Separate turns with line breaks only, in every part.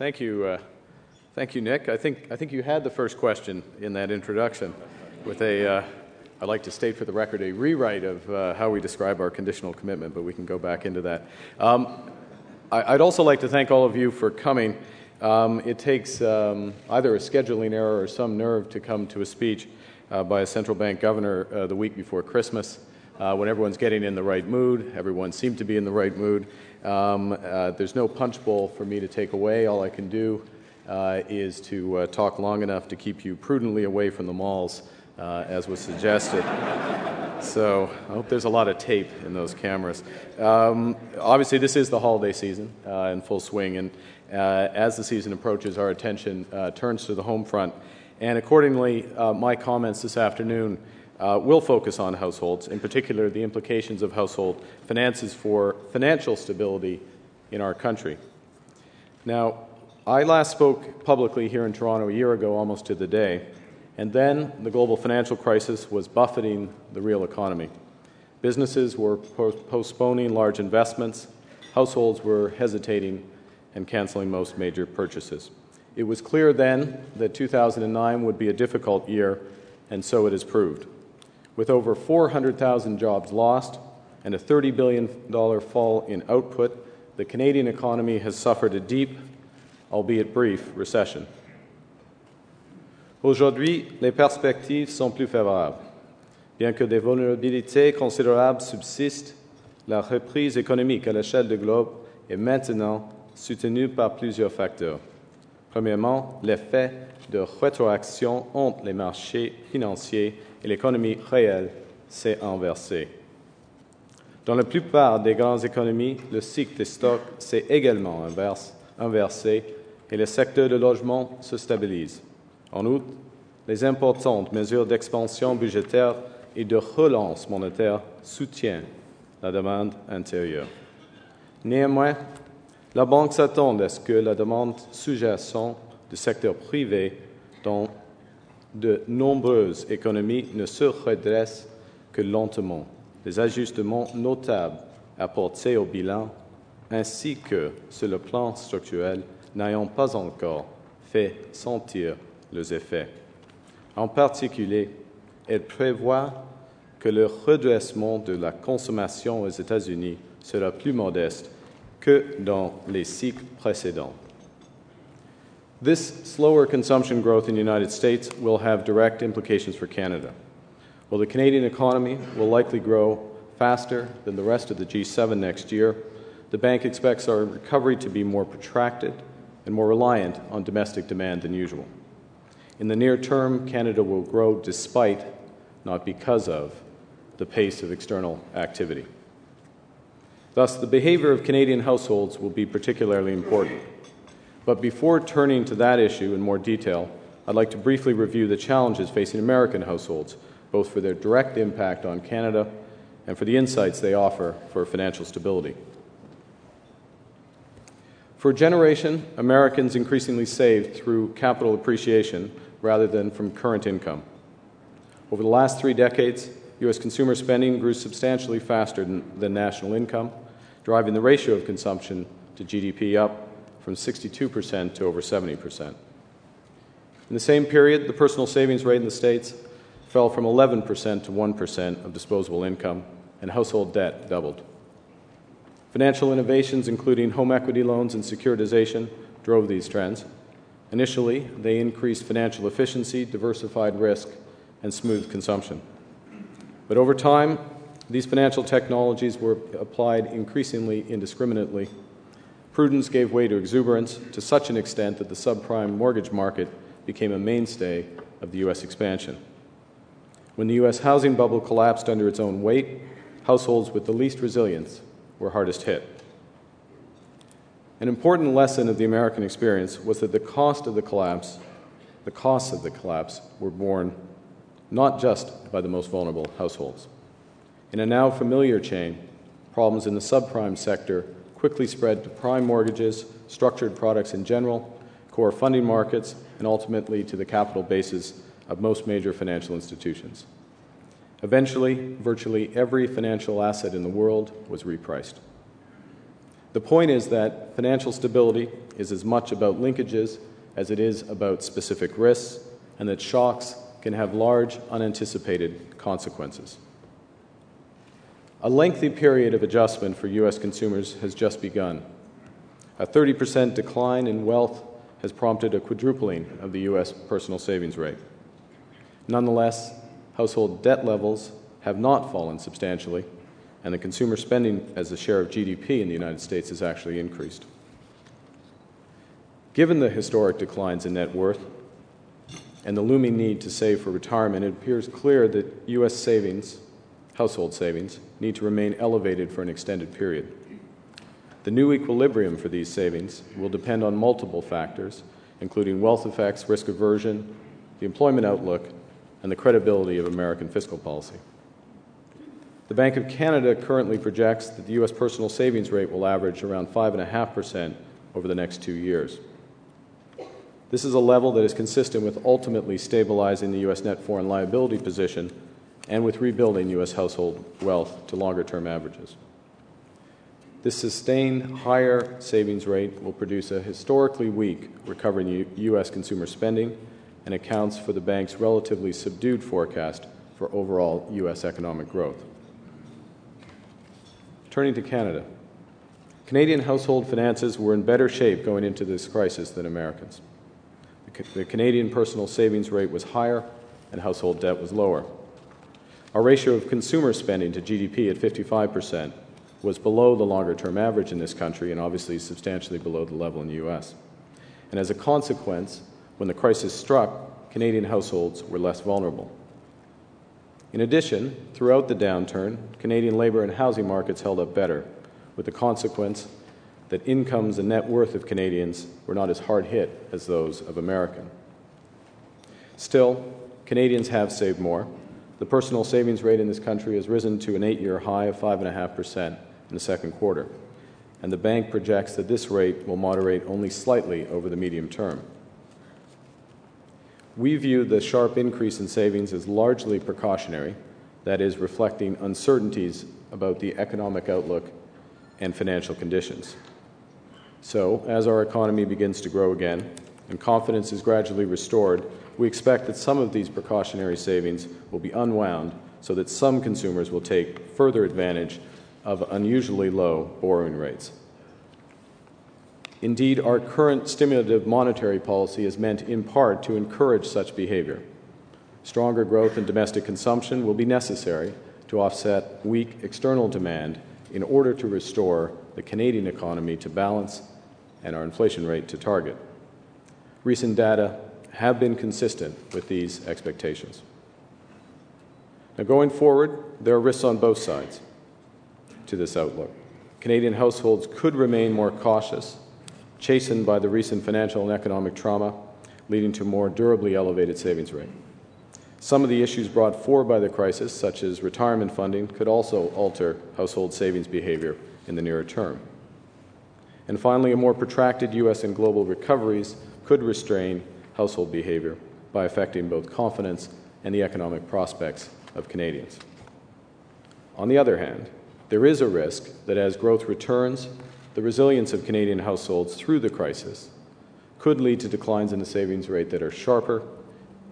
Thank you. Uh, thank you, Nick. I think, I think you had the first question in that introduction with a, uh, I'd like to state for the record, a rewrite of uh, how we describe our conditional commitment, but we can go back into that. Um, I, would also like to thank all of you for coming. Um, it takes um, either a scheduling error or some nerve to come to a speech uh, by a central bank governor uh, the week before Christmas. Uh, when everyone's getting in the right mood, everyone seemed to be in the right mood. Um, uh, there's no punch bowl for me to take away. All I can do uh, is to uh, talk long enough to keep you prudently away from the malls, as was suggested. so I hope there's a lot of tape in those cameras. Um, obviously, this is the holiday season in full swing, and uh, as the season approaches, our attention uh, turns to the home front. And accordingly, uh, my comments this afternoon Uh, will focus on households, in particular, the implications of household finances for financial stability in our country. Now, I last spoke publicly here in Toronto a year ago, almost to the day, and then the global financial crisis was buffeting the real economy. Businesses were postponing large investments, households were hesitating and canceling most major purchases. It was clear then that 2009 would be a difficult year, and so it has proved. With over 400,000 jobs lost and a $30 billion fall in output, the Canadian economy has suffered a deep, albeit brief, recession. Aujourd'hui, les perspectives sont plus favorables. Bien que des vulnérabilités considérables subsistent, la reprise économique à l'échelle du globe est maintenant soutenu par plusieurs facteurs. Premièrement, l'effet de rétroaction entre les marchés financiers et l'économie réelle s'est inversé. Dans la plupart des grandes économies, le cycle des stocks s'est également inversé et le secteur de logement se stabilise. En outre, les importantes mesures d'expansion budgétaire et de relance monétaire soutiennent la demande intérieure. Néanmoins, la Banque s'attend à ce que la demande sous-jacente du secteur privé dans de nombreuses économies ne se redresse que lentement. Les ajustements notables apportés au bilan ainsi que sur le plan structurel n'ayant pas encore fait sentir leurs effets. En particulier, elle prévoit que le redressement de la consommation aux États-Unis sera plus modeste que dans les cycles précédents. This slower consumption growth in the United States will have direct implications for Canada. While the Canadian economy will likely grow faster than the rest of the G7 next year, the bank expects our recovery to be more protracted and more reliant on domestic demand than usual. In the near term, Canada will grow despite, not because of, the pace of external activity. Thus, the behavior of Canadian households will be particularly important. But before turning to that issue in more detail, I'd like to briefly review the challenges facing American households, both for their direct impact on Canada and for the insights they offer for financial stability. For a generation, Americans increasingly saved through capital appreciation rather than from current income. Over the last three decades, U.S. consumer spending grew substantially faster than, than national income, driving the ratio of consumption to GDP up from 62% to over 70%. In the same period, the personal savings rate in the States fell from 11% to 1% of disposable income, and household debt doubled. Financial innovations, including home equity loans and securitization, drove these trends. Initially, they increased financial efficiency, diversified risk, and smoothed consumption. But over time, these financial technologies were applied increasingly indiscriminately. Prudence gave way to exuberance to such an extent that the subprime mortgage market became a mainstay of the U.S. expansion. When the U.S. housing bubble collapsed under its own weight, households with the least resilience were hardest hit. An important lesson of the American experience was that the cost of the collapse, the costs of the collapse, were borne not just by the most vulnerable households. In a now familiar chain, problems in the subprime sector quickly spread to prime mortgages, structured products in general, core funding markets, and ultimately to the capital bases of most major financial institutions. Eventually, virtually every financial asset in the world was repriced. The point is that financial stability is as much about linkages as it is about specific risks, and that shocks can have large, unanticipated consequences. A lengthy period of adjustment for U.S. consumers has just begun. A 30% decline in wealth has prompted a quadrupling of the U.S. personal savings rate. Nonetheless, household debt levels have not fallen substantially, and the consumer spending as a share of GDP in the United States has actually increased. Given the historic declines in net worth and the looming need to save for retirement, it appears clear that U.S. savings, household savings, need to remain elevated for an extended period. The new equilibrium for these savings will depend on multiple factors, including wealth effects, risk aversion, the employment outlook, and the credibility of American fiscal policy. The Bank of Canada currently projects that the U.S. personal savings rate will average around 5.5% over the next two years. This is a level that is consistent with ultimately stabilizing the U.S. net foreign liability position and with rebuilding U.S. household wealth to longer term averages. This sustained higher savings rate will produce a historically weak recovery in U.S. consumer spending and accounts for the bank's relatively subdued forecast for overall U.S. economic growth. Turning to Canada, Canadian household finances were in better shape going into this crisis than Americans. The Canadian personal savings rate was higher and household debt was lower. Our ratio of consumer spending to GDP at 55% was below the longer term average in this country and obviously substantially below the level in the US. And as a consequence, when the crisis struck, Canadian households were less vulnerable. In addition, throughout the downturn, Canadian labor and housing markets held up better, with the consequence that incomes and net worth of Canadians were not as hard hit as those of American. Still, Canadians have saved more. The personal savings rate in this country has risen to an eight year high of 5.5% in the second quarter, and the bank projects that this rate will moderate only slightly over the medium term. We view the sharp increase in savings as largely precautionary, that is, reflecting uncertainties about the economic outlook and financial conditions. So, as our economy begins to grow again and confidence is gradually restored, we expect that some of these precautionary savings will be unwound so that some consumers will take further advantage of unusually low borrowing rates. Indeed, our current stimulative monetary policy is meant in part to encourage such behavior. Stronger growth in domestic consumption will be necessary to offset weak external demand in order to restore the Canadian economy to balance and our inflation rate to target. Recent data have been consistent with these expectations. Now, going forward, there are risks on both sides to this outlook. Canadian households could remain more cautious, chastened by the recent financial and economic trauma, leading to more durably elevated savings rate. Some of the issues brought forward by the crisis, such as retirement funding, could also alter household savings behavior in the nearer term. And finally, a more protracted U.S. and global recoveries could restrain household behavior by affecting both confidence and the economic prospects of Canadians. On the other hand, there is a risk that as growth returns, the resilience of Canadian households through the crisis could lead to declines in the savings rate that are sharper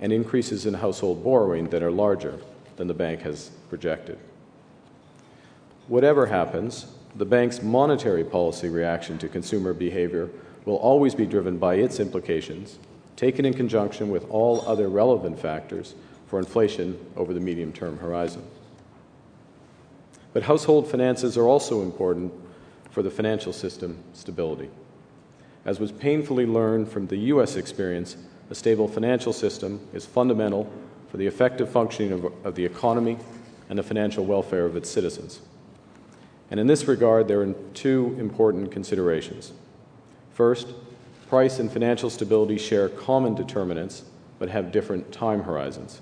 and increases in household borrowing that are larger than the bank has projected. Whatever happens, the bank's monetary policy reaction to consumer behavior will always be driven by its implications, taken in conjunction with all other relevant factors for inflation over the medium term horizon. But household finances are also important for the financial system stability. As was painfully learned from the U.S. experience, a stable financial system is fundamental for the effective functioning of, of the economy and the financial welfare of its citizens. And in this regard, there are two important considerations. First, price and financial stability share common determinants but have different time horizons.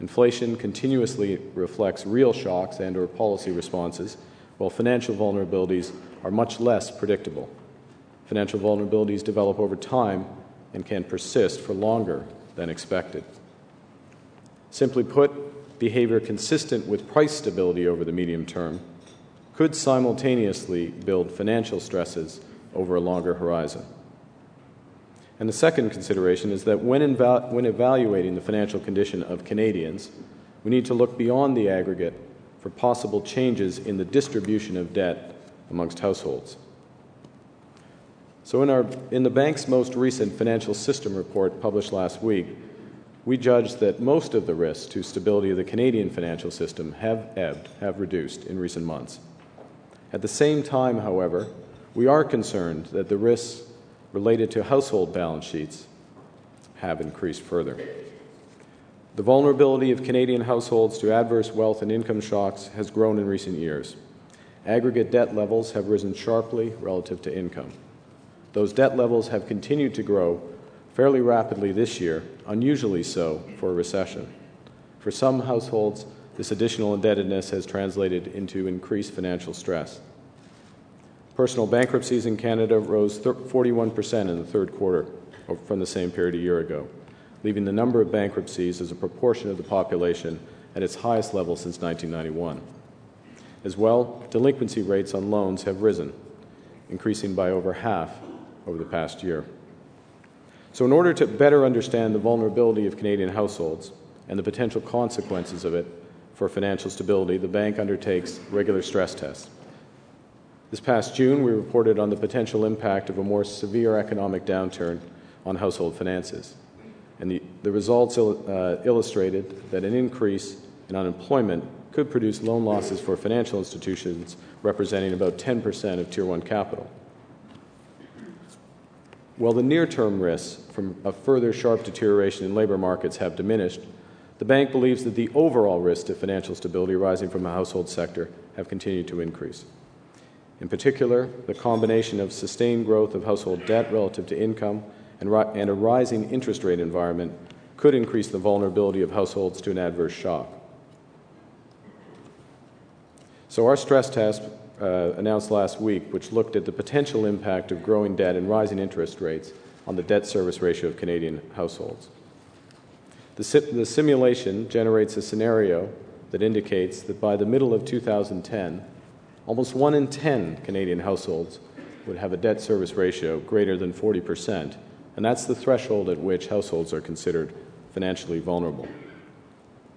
Inflation continuously reflects real shocks and or policy responses, while financial vulnerabilities are much less predictable. Financial vulnerabilities develop over time and can persist for longer than expected. Simply put, behavior consistent with price stability over the medium term could simultaneously build financial stresses over a longer horizon. And the second consideration is that when, inva- when evaluating the financial condition of Canadians, we need to look beyond the aggregate for possible changes in the distribution of debt amongst households. So, in, our, in the bank's most recent financial system report published last week, we judged that most of the risks to stability of the Canadian financial system have ebbed, have reduced in recent months. At the same time, however, we are concerned that the risks related to household balance sheets have increased further. The vulnerability of Canadian households to adverse wealth and income shocks has grown in recent years. Aggregate debt levels have risen sharply relative to income. Those debt levels have continued to grow fairly rapidly this year, unusually so for a recession. For some households, this additional indebtedness has translated into increased financial stress. Personal bankruptcies in Canada rose 41% in the third quarter from the same period a year ago, leaving the number of bankruptcies as a proportion of the population at its highest level since 1991. As well, delinquency rates on loans have risen, increasing by over half over the past year. So, in order to better understand the vulnerability of Canadian households and the potential consequences of it for financial stability, the bank undertakes regular stress tests. This past June, we reported on the potential impact of a more severe economic downturn on household finances. And the, the results il- uh, illustrated that an increase in unemployment could produce loan losses for financial institutions representing about 10% of Tier 1 capital. While the near term risks from a further sharp deterioration in labor markets have diminished, the bank believes that the overall risks to financial stability arising from the household sector have continued to increase. In particular, the combination of sustained growth of household debt relative to income and, ri- and a rising interest rate environment could increase the vulnerability of households to an adverse shock. So, our stress test uh, announced last week, which looked at the potential impact of growing debt and rising interest rates on the debt service ratio of Canadian households. The, si- the simulation generates a scenario that indicates that by the middle of 2010, Almost one in 10 Canadian households would have a debt service ratio greater than 40%, and that's the threshold at which households are considered financially vulnerable.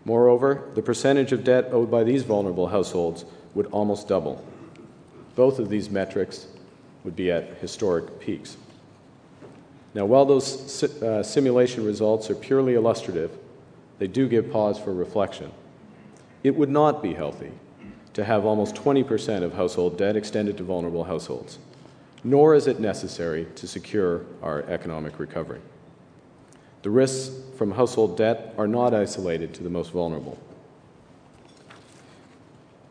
Moreover, the percentage of debt owed by these vulnerable households would almost double. Both of these metrics would be at historic peaks. Now, while those uh, simulation results are purely illustrative, they do give pause for reflection. It would not be healthy to have almost 20% of household debt extended to vulnerable households, nor is it necessary to secure our economic recovery. The risks from household debt are not isolated to the most vulnerable.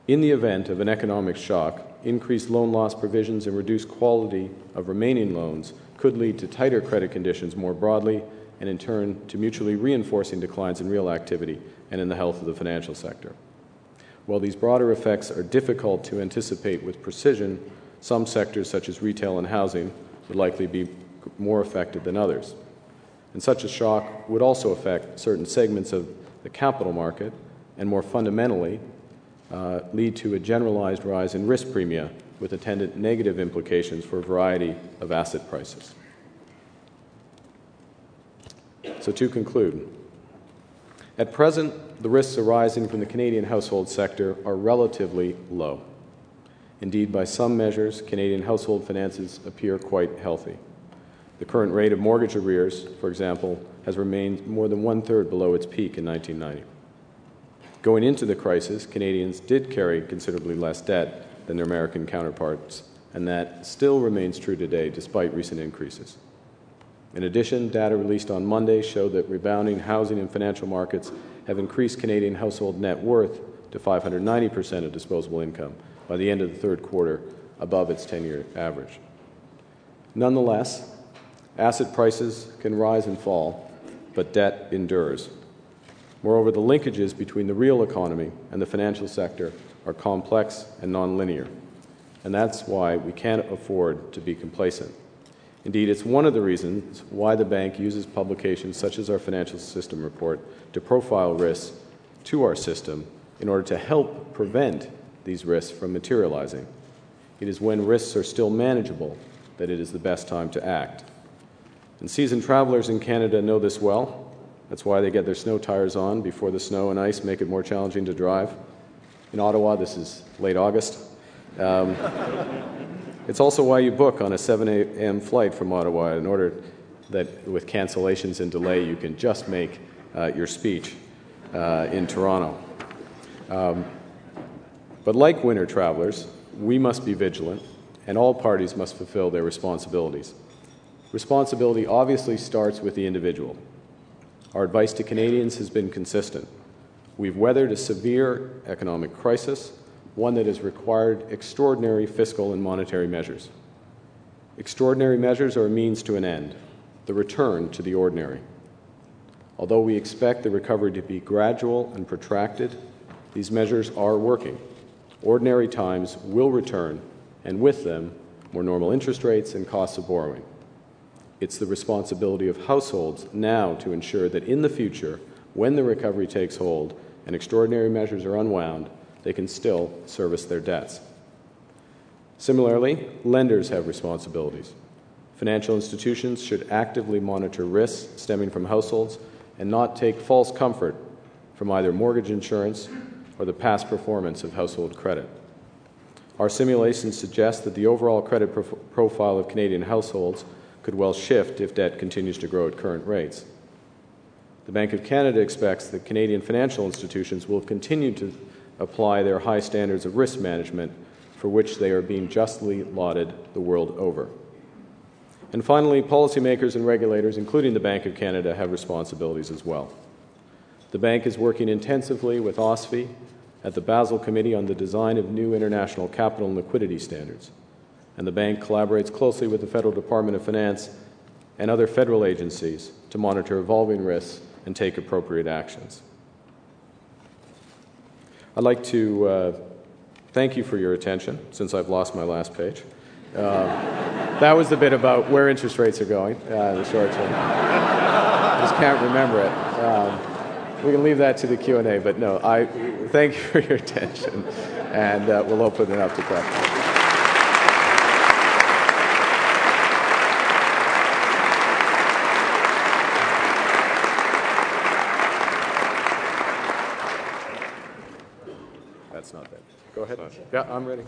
In the event of an economic shock, increased loan loss provisions and reduced quality of remaining loans could lead to tighter credit conditions more broadly and, in turn, to mutually reinforcing declines in real activity and in the health of the financial sector. While these broader effects are difficult to anticipate with precision, some sectors, such as retail and housing, would likely be more affected than others. And such a shock would also affect certain segments of the capital market and, more fundamentally, uh, lead to a generalized rise in risk premia with attendant negative implications for a variety of asset prices. So, to conclude, at present, the risks arising from the Canadian household sector are relatively low. Indeed, by some measures, Canadian household finances appear quite healthy. The current rate of mortgage arrears, for example, has remained more than one third below its peak in 1990. Going into the crisis, Canadians did carry considerably less debt than their American counterparts, and that still remains true today despite recent increases. In addition, data released on Monday show that rebounding housing and financial markets have increased Canadian household net worth to 590% of disposable income by the end of the third quarter, above its 10 year average. Nonetheless, asset prices can rise and fall, but debt endures. Moreover, the linkages between the real economy and the financial sector are complex and nonlinear, and that's why we can't afford to be complacent. Indeed, it's one of the reasons why the bank uses publications such as our financial system report to profile risks to our system in order to help prevent these risks from materializing. It is when risks are still manageable that it is the best time to act. And seasoned travelers in Canada know this well. That's why they get their snow tires on before the snow and ice make it more challenging to drive. In Ottawa, this is late August. Um, it's also why you book on a 7 a.m. flight from Ottawa in order that with cancellations and delay, you can just make uh, your speech uh, in Toronto. Um, but like winter travelers, we must be vigilant, and all parties must fulfill their responsibilities. Responsibility obviously starts with the individual. Our advice to Canadians has been consistent. We've weathered a severe economic crisis, one that has required extraordinary fiscal and monetary measures. Extraordinary measures are a means to an end, the return to the ordinary. Although we expect the recovery to be gradual and protracted, these measures are working. Ordinary times will return, and with them, more normal interest rates and costs of borrowing. It's the responsibility of households now to ensure that in the future, when the recovery takes hold and extraordinary measures are unwound, they can still service their debts. Similarly, lenders have responsibilities. Financial institutions should actively monitor risks stemming from households and not take false comfort from either mortgage insurance or the past performance of household credit. Our simulations suggest that the overall credit profile of Canadian households could well shift if debt continues to grow at current rates. The Bank of Canada expects that Canadian financial institutions will continue to apply their high standards of risk management for which they are being justly lauded the world over. And finally, policymakers and regulators, including the Bank of Canada, have responsibilities as well. The bank is working intensively with OSFI at the Basel Committee on the design of new international capital and liquidity standards and the bank collaborates closely with the Federal Department of Finance and other federal agencies to monitor evolving risks and take appropriate actions. I'd like to uh, thank you for your attention since I've lost my last page. Uh, that was the bit about where interest rates are going uh, in the short term. I just can't remember it. Um, we can leave that to the Q&A, but no, I thank you for your attention, and uh, we'll open it up to questions. Yeah, I'm ready.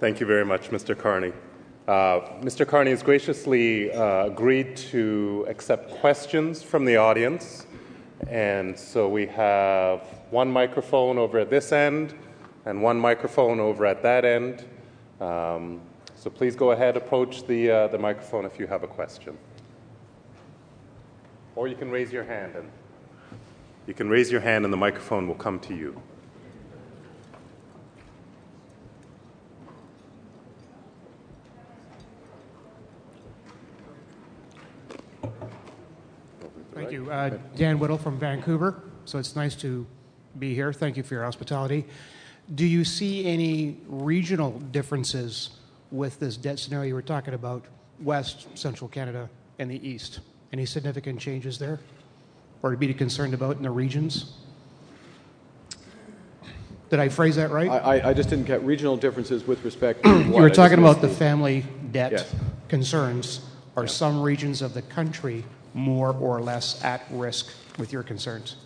Thank you very much, Mr. Carney. Uh, Mr. Carney has graciously uh, agreed to accept questions from the audience. And so we have one microphone over at this end and one microphone over at that end. Um, so please go ahead, approach the, uh, the microphone if you have a question. Or you can raise your hand and you can raise your hand and the microphone will come to you.
Thank you. Uh, Dan Whittle from Vancouver. So it's nice to be here. Thank you for your hospitality. Do you see any regional differences with this debt scenario you were talking about, West, Central Canada, and the East? Any significant changes there? Or to be concerned about in the regions? Did I phrase that right?
I, I just didn't get regional differences with respect to
You were talking about the family debt yes. concerns. Are yeah. some regions of the country more or less at risk with your concerns?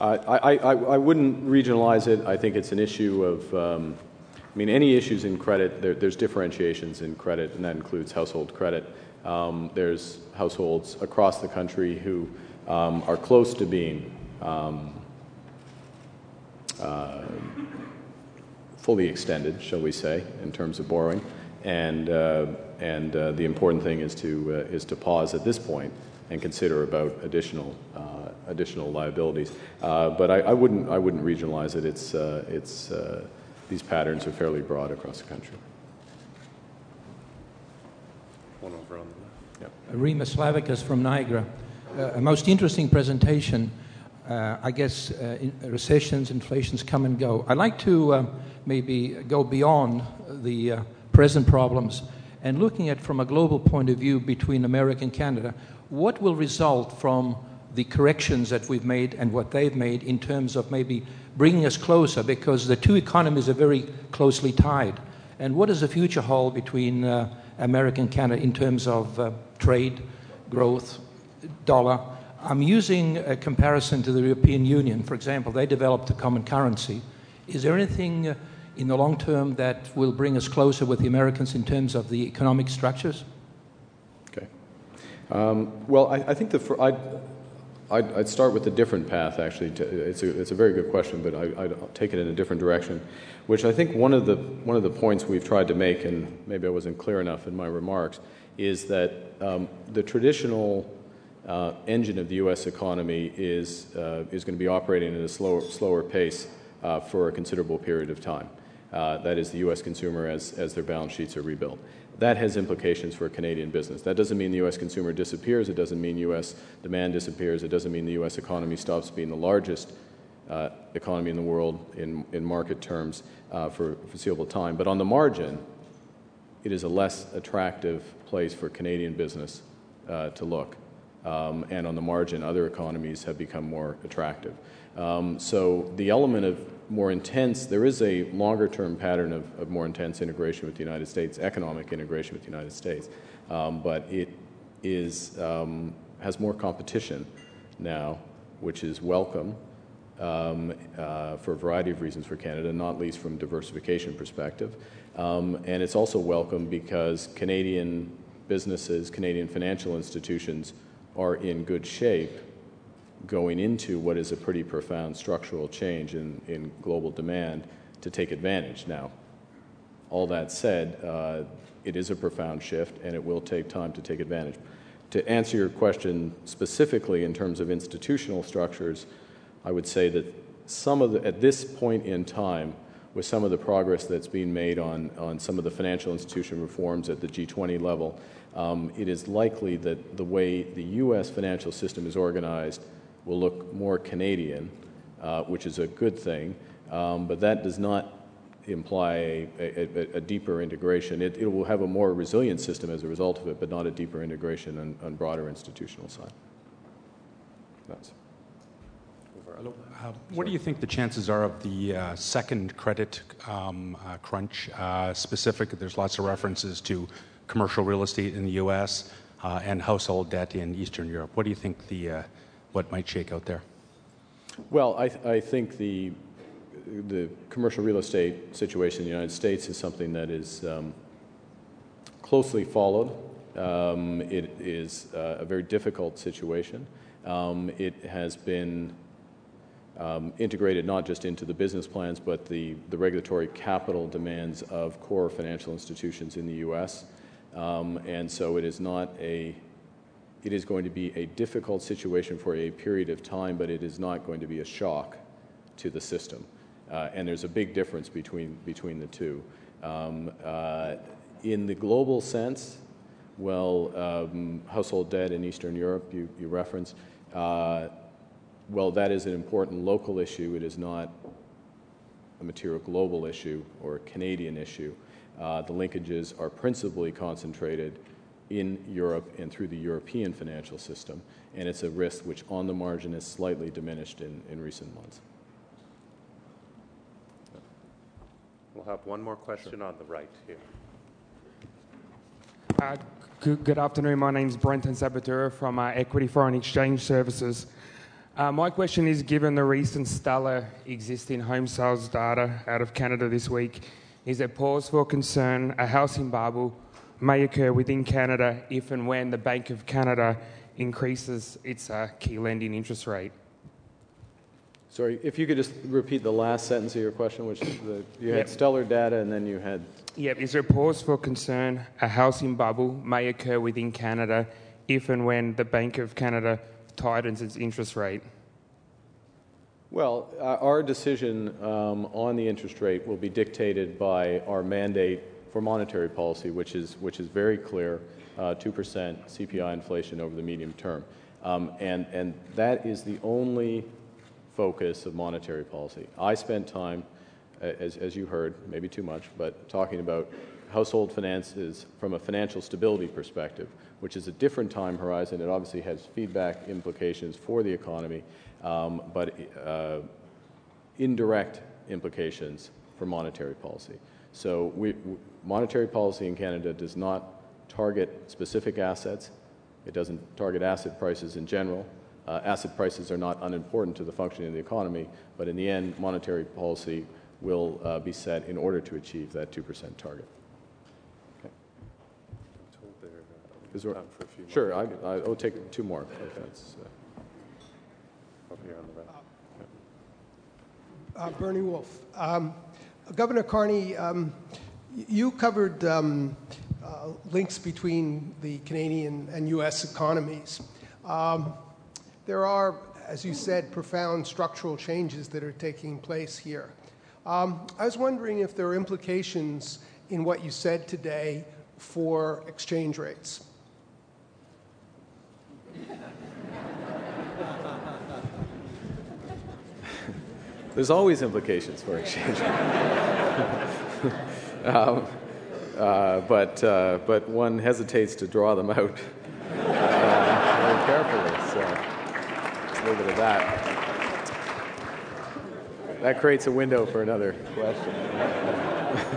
I, I, I, wouldn't regionalize it. I think it's an issue of, um, I mean, any issues in credit, there, there's differentiations in credit, and that includes household credit. Um, there's households across the country who um, are close to being um, uh, fully extended, shall we say, in terms of borrowing. And uh, and uh, the important thing is to, uh, is to pause at this point and consider about additional, uh, additional liabilities. Uh, but I, I, wouldn't, I wouldn't regionalize it. It's, uh, it's, uh, these patterns are fairly broad across the country.
One over on the left.
Yep. Rima Slavicus from Niagara. a most interesting presentation. I guess in recessions, inflations come and go. I'd like to maybe go beyond the present problems and looking at from a global point of view between America and Canada, what will result from the corrections that we've made and what they've made in terms of maybe bringing us closer because the two economies are very closely tied. And what does the future hold between uh, America and Canada in terms of uh, trade, growth, dollar? I'm using a comparison to the European Union. For example, they developed a common currency. Is there anything uh, in the long term that will bring us closer with the Americans in terms of the economic structures?
Okay. Um, well, I, I think the I'd, I'd, I'd, start with a different path. Actually, to, it's a it's a very good question, but I, would take it in a different direction, which I think one of the one of the points we've tried to make, and maybe I wasn't clear enough in my remarks, is that um, the traditional uh, engine of the U.S. economy is uh, is going to be operating at a slower slower pace uh, for a considerable period of time. Uh, that is the U.S. consumer as, their balance sheets are rebuilt. That has implications for Canadian business. That doesn't mean the U.S. consumer disappears. It doesn't mean U.S. demand disappears. It doesn't mean the U.S. economy stops being the largest uh, economy in the world in, market terms uh, for foreseeable time. But on the margin, it is a less attractive place for Canadian business to look. Um, and on the margin, other economies have become more attractive. Um, so the element of more intense, there is a longer term pattern of, of, more intense integration with the United States, economic integration with the United States, um, but it is, um, has more competition now, which is welcome um, uh, for a variety of reasons for Canada, not least from diversification perspective. Um, and it's also welcome because Canadian businesses, Canadian financial institutions are in good shape going into what is a pretty profound structural change in, in global demand to take advantage. Now, all that said, uh, it is a profound shift and it will take time to take advantage. To answer your question specifically in terms of institutional structures, I would say that some of the, at this point in time, with some of the progress that's being made on, on some of the financial institution reforms at the G20 level, um, it is likely that the way the U.S. financial system is organized will look more Canadian, uh, which is a good thing, um, but that does not imply a, a, a deeper integration. It, it, will have a more resilient system as a result of it, but not a deeper integration on, on broader institutional side. That's.
Uh, what do you think the chances are of the uh, second credit um, uh, crunch? Uh, specific, there's lots of references to commercial real estate in the U.S. Uh, and household debt in Eastern Europe. What do you think the uh, what might shake out there?
Well, I, I think the the commercial real estate situation in the United States is something that is um, closely followed. Um, it is uh, a very difficult situation. Um, it has been um, integrated not just into the business plans, but the, the regulatory capital demands of core financial institutions in the U.S. Um, and so it is not a it is going to be a difficult situation for a period of time, but it is not going to be a shock to the system. Uh, and there's a big difference between, between the two. Um, uh, in the global sense, well, um, household debt in Eastern Europe, you, you referenced, uh, well, that is an important local issue. It is not a material global issue or a Canadian issue. Uh, the linkages are principally concentrated in Europe and through the European financial system, and it's a risk which, on the margin, is slightly diminished in, in recent months.
We'll have one more question sure. on the right here.
Uh, good, good, afternoon. My name is Brenton Sabatura from uh, Equity Foreign Exchange Services. Uh, my question is given the recent stellar existing home sales data out of Canada this week, is there pause for concern a housing bubble may occur within Canada if and when the Bank of Canada increases its uh, key lending interest rate.
Sorry, if you could just repeat the last sentence of your question, which the, you had yep. stellar data and then you had.
Yep, is there pause for concern a housing bubble may occur within Canada if and when the Bank of Canada tightens its interest rate?
Well, uh, our decision um, on the interest rate will be dictated by our mandate for monetary policy, which is, which is very clear uh, 2% CPI inflation over the medium term. Um, and, and that is the only focus of monetary policy. I spent time, as, as you heard, maybe too much, but talking about household finances from a financial stability perspective, which is a different time horizon. It obviously has feedback implications for the economy, um, but uh, indirect implications for monetary policy. So, we, monetary policy in Canada does not target specific assets. It doesn't target asset prices in general. Uh, asset prices are not unimportant to the functioning of the economy, but in the end, monetary policy will uh, be set in order to achieve that 2% target. Okay. Is there, sure, I, will take two more. If that's, uh,
here on the right. Uh, Bernie Wolf. Um, Governor Carney, um, you covered um, uh, links between the Canadian and U.S. economies. Um, there are, as you said, profound structural changes that are taking place here. Um, I was wondering if there are implications in what you said today for exchange rates.
There's always implications for exchange um, uh, but, uh, but one hesitates to draw them out uh, very carefully. So let's leave it at that. That creates a window for another question.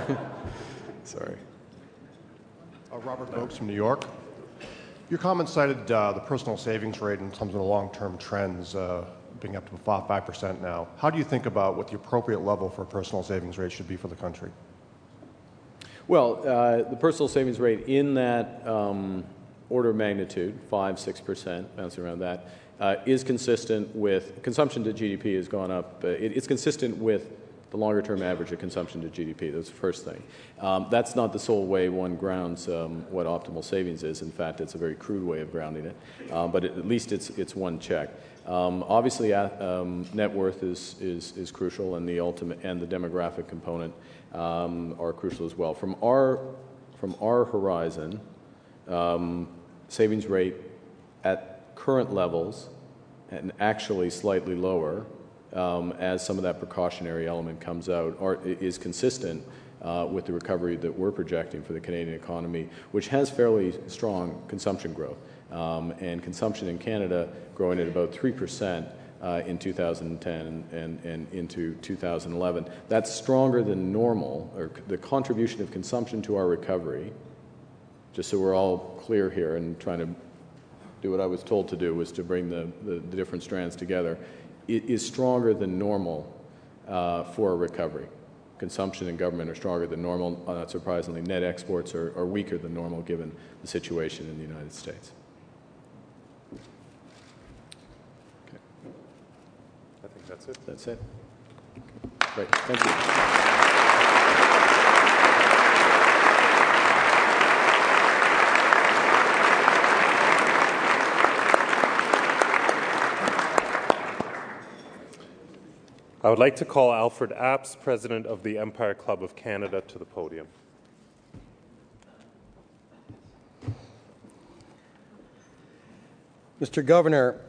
Sorry.
Uh, Robert Oakes from New York. Your comments cited uh, the personal savings rate in terms of the long term trends uh, being up to 5% now. How do you think about what the appropriate level for personal savings rate should be for the country?
Well, uh, the personal savings rate in that um, order of magnitude, 5 6%, bouncing around that, uh, is consistent with consumption to GDP has gone up. Uh, it, it's consistent with the longer term average of consumption to GDP. That's the first thing. Um, that's not the sole way one grounds um, what optimal savings is. In fact, it's a very crude way of grounding it, um, but at least it's, it's one check. Um, obviously, uh, net worth is, is, is crucial, and the ultimate and the demographic component um, are crucial as well. From our, from our horizon, savings rate at current levels and actually slightly lower as some of that precautionary element comes out is consistent uh, with the recovery that we're projecting for the Canadian economy, which has fairly strong consumption growth. Um, and consumption in Canada growing at about 3% uh, in 2010 and, into 2011. That's stronger than normal, or the contribution of consumption to our recovery, just so we're all clear here and trying to do what I was told to do, was to bring the, different strands together, is stronger than normal uh, for a recovery. Consumption and government are stronger than normal. Uh, not surprisingly, net exports are, are weaker than normal given the situation in the United States.
Okay. I think that's it.
That's it. Great. Thank you.
I would like to call Alfred Apps, President of the Empire Club of Canada, to the podium.
Mr. Governor,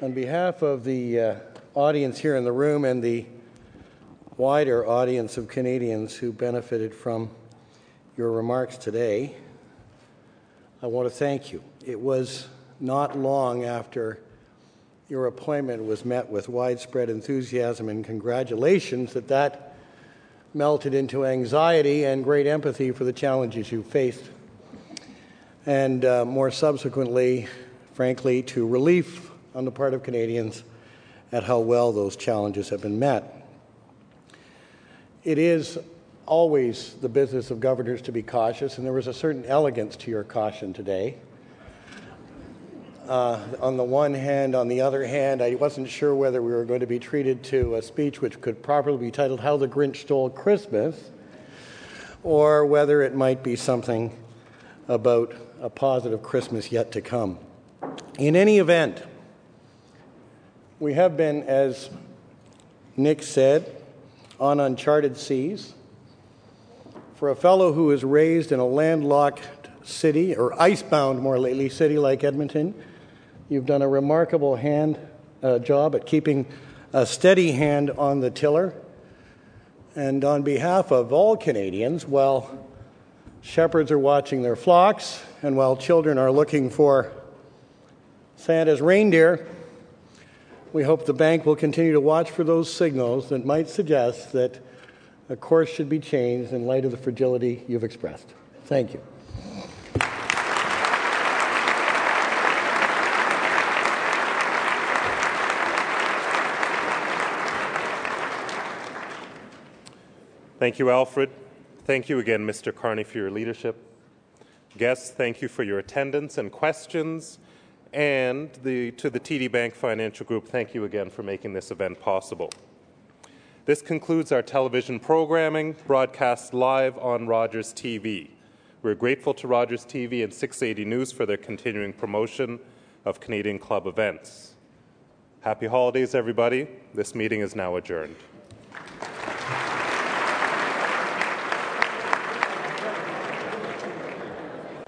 on behalf of the uh, audience here in the room and the wider audience of Canadians who benefited from your remarks today, I want to thank you. It was not long after your appointment was met with widespread enthusiasm and congratulations that that melted into anxiety and great empathy for the challenges you faced. And uh, more subsequently, frankly, to relief on the part of Canadians at how well those challenges have been met. It is always the business of governors to be cautious, and there was a certain elegance to your caution today uh, on the one hand. On the other hand, I wasn't sure whether we were going to be treated to a speech which could properly be titled How the Grinch Stole Christmas, or whether it might be something about a positive Christmas yet to come. In any event, we have been, as Nick said, on uncharted seas. For a fellow who was raised in a landlocked city, or icebound more lately, city like Edmonton, You've done a remarkable hand uh, job at keeping a steady hand on the tiller And on behalf of all Canadians, while shepherds are watching their flocks and while children are looking for Santa's reindeer, we hope the bank will continue to watch for those signals that might suggest that a course should be changed in light of the fragility you've expressed. Thank you.
Thank you, Alfred. Thank you again, Mr. Carney, for your leadership. Guests, thank you for your attendance and questions. And the, to the TD Bank Financial Group, thank you again for making this event possible. This concludes our television programming, broadcast live on Rogers TV. We're grateful to Rogers TV and 680 News for their continuing promotion of Canadian Club events. Happy holidays, everybody. This meeting is now adjourned.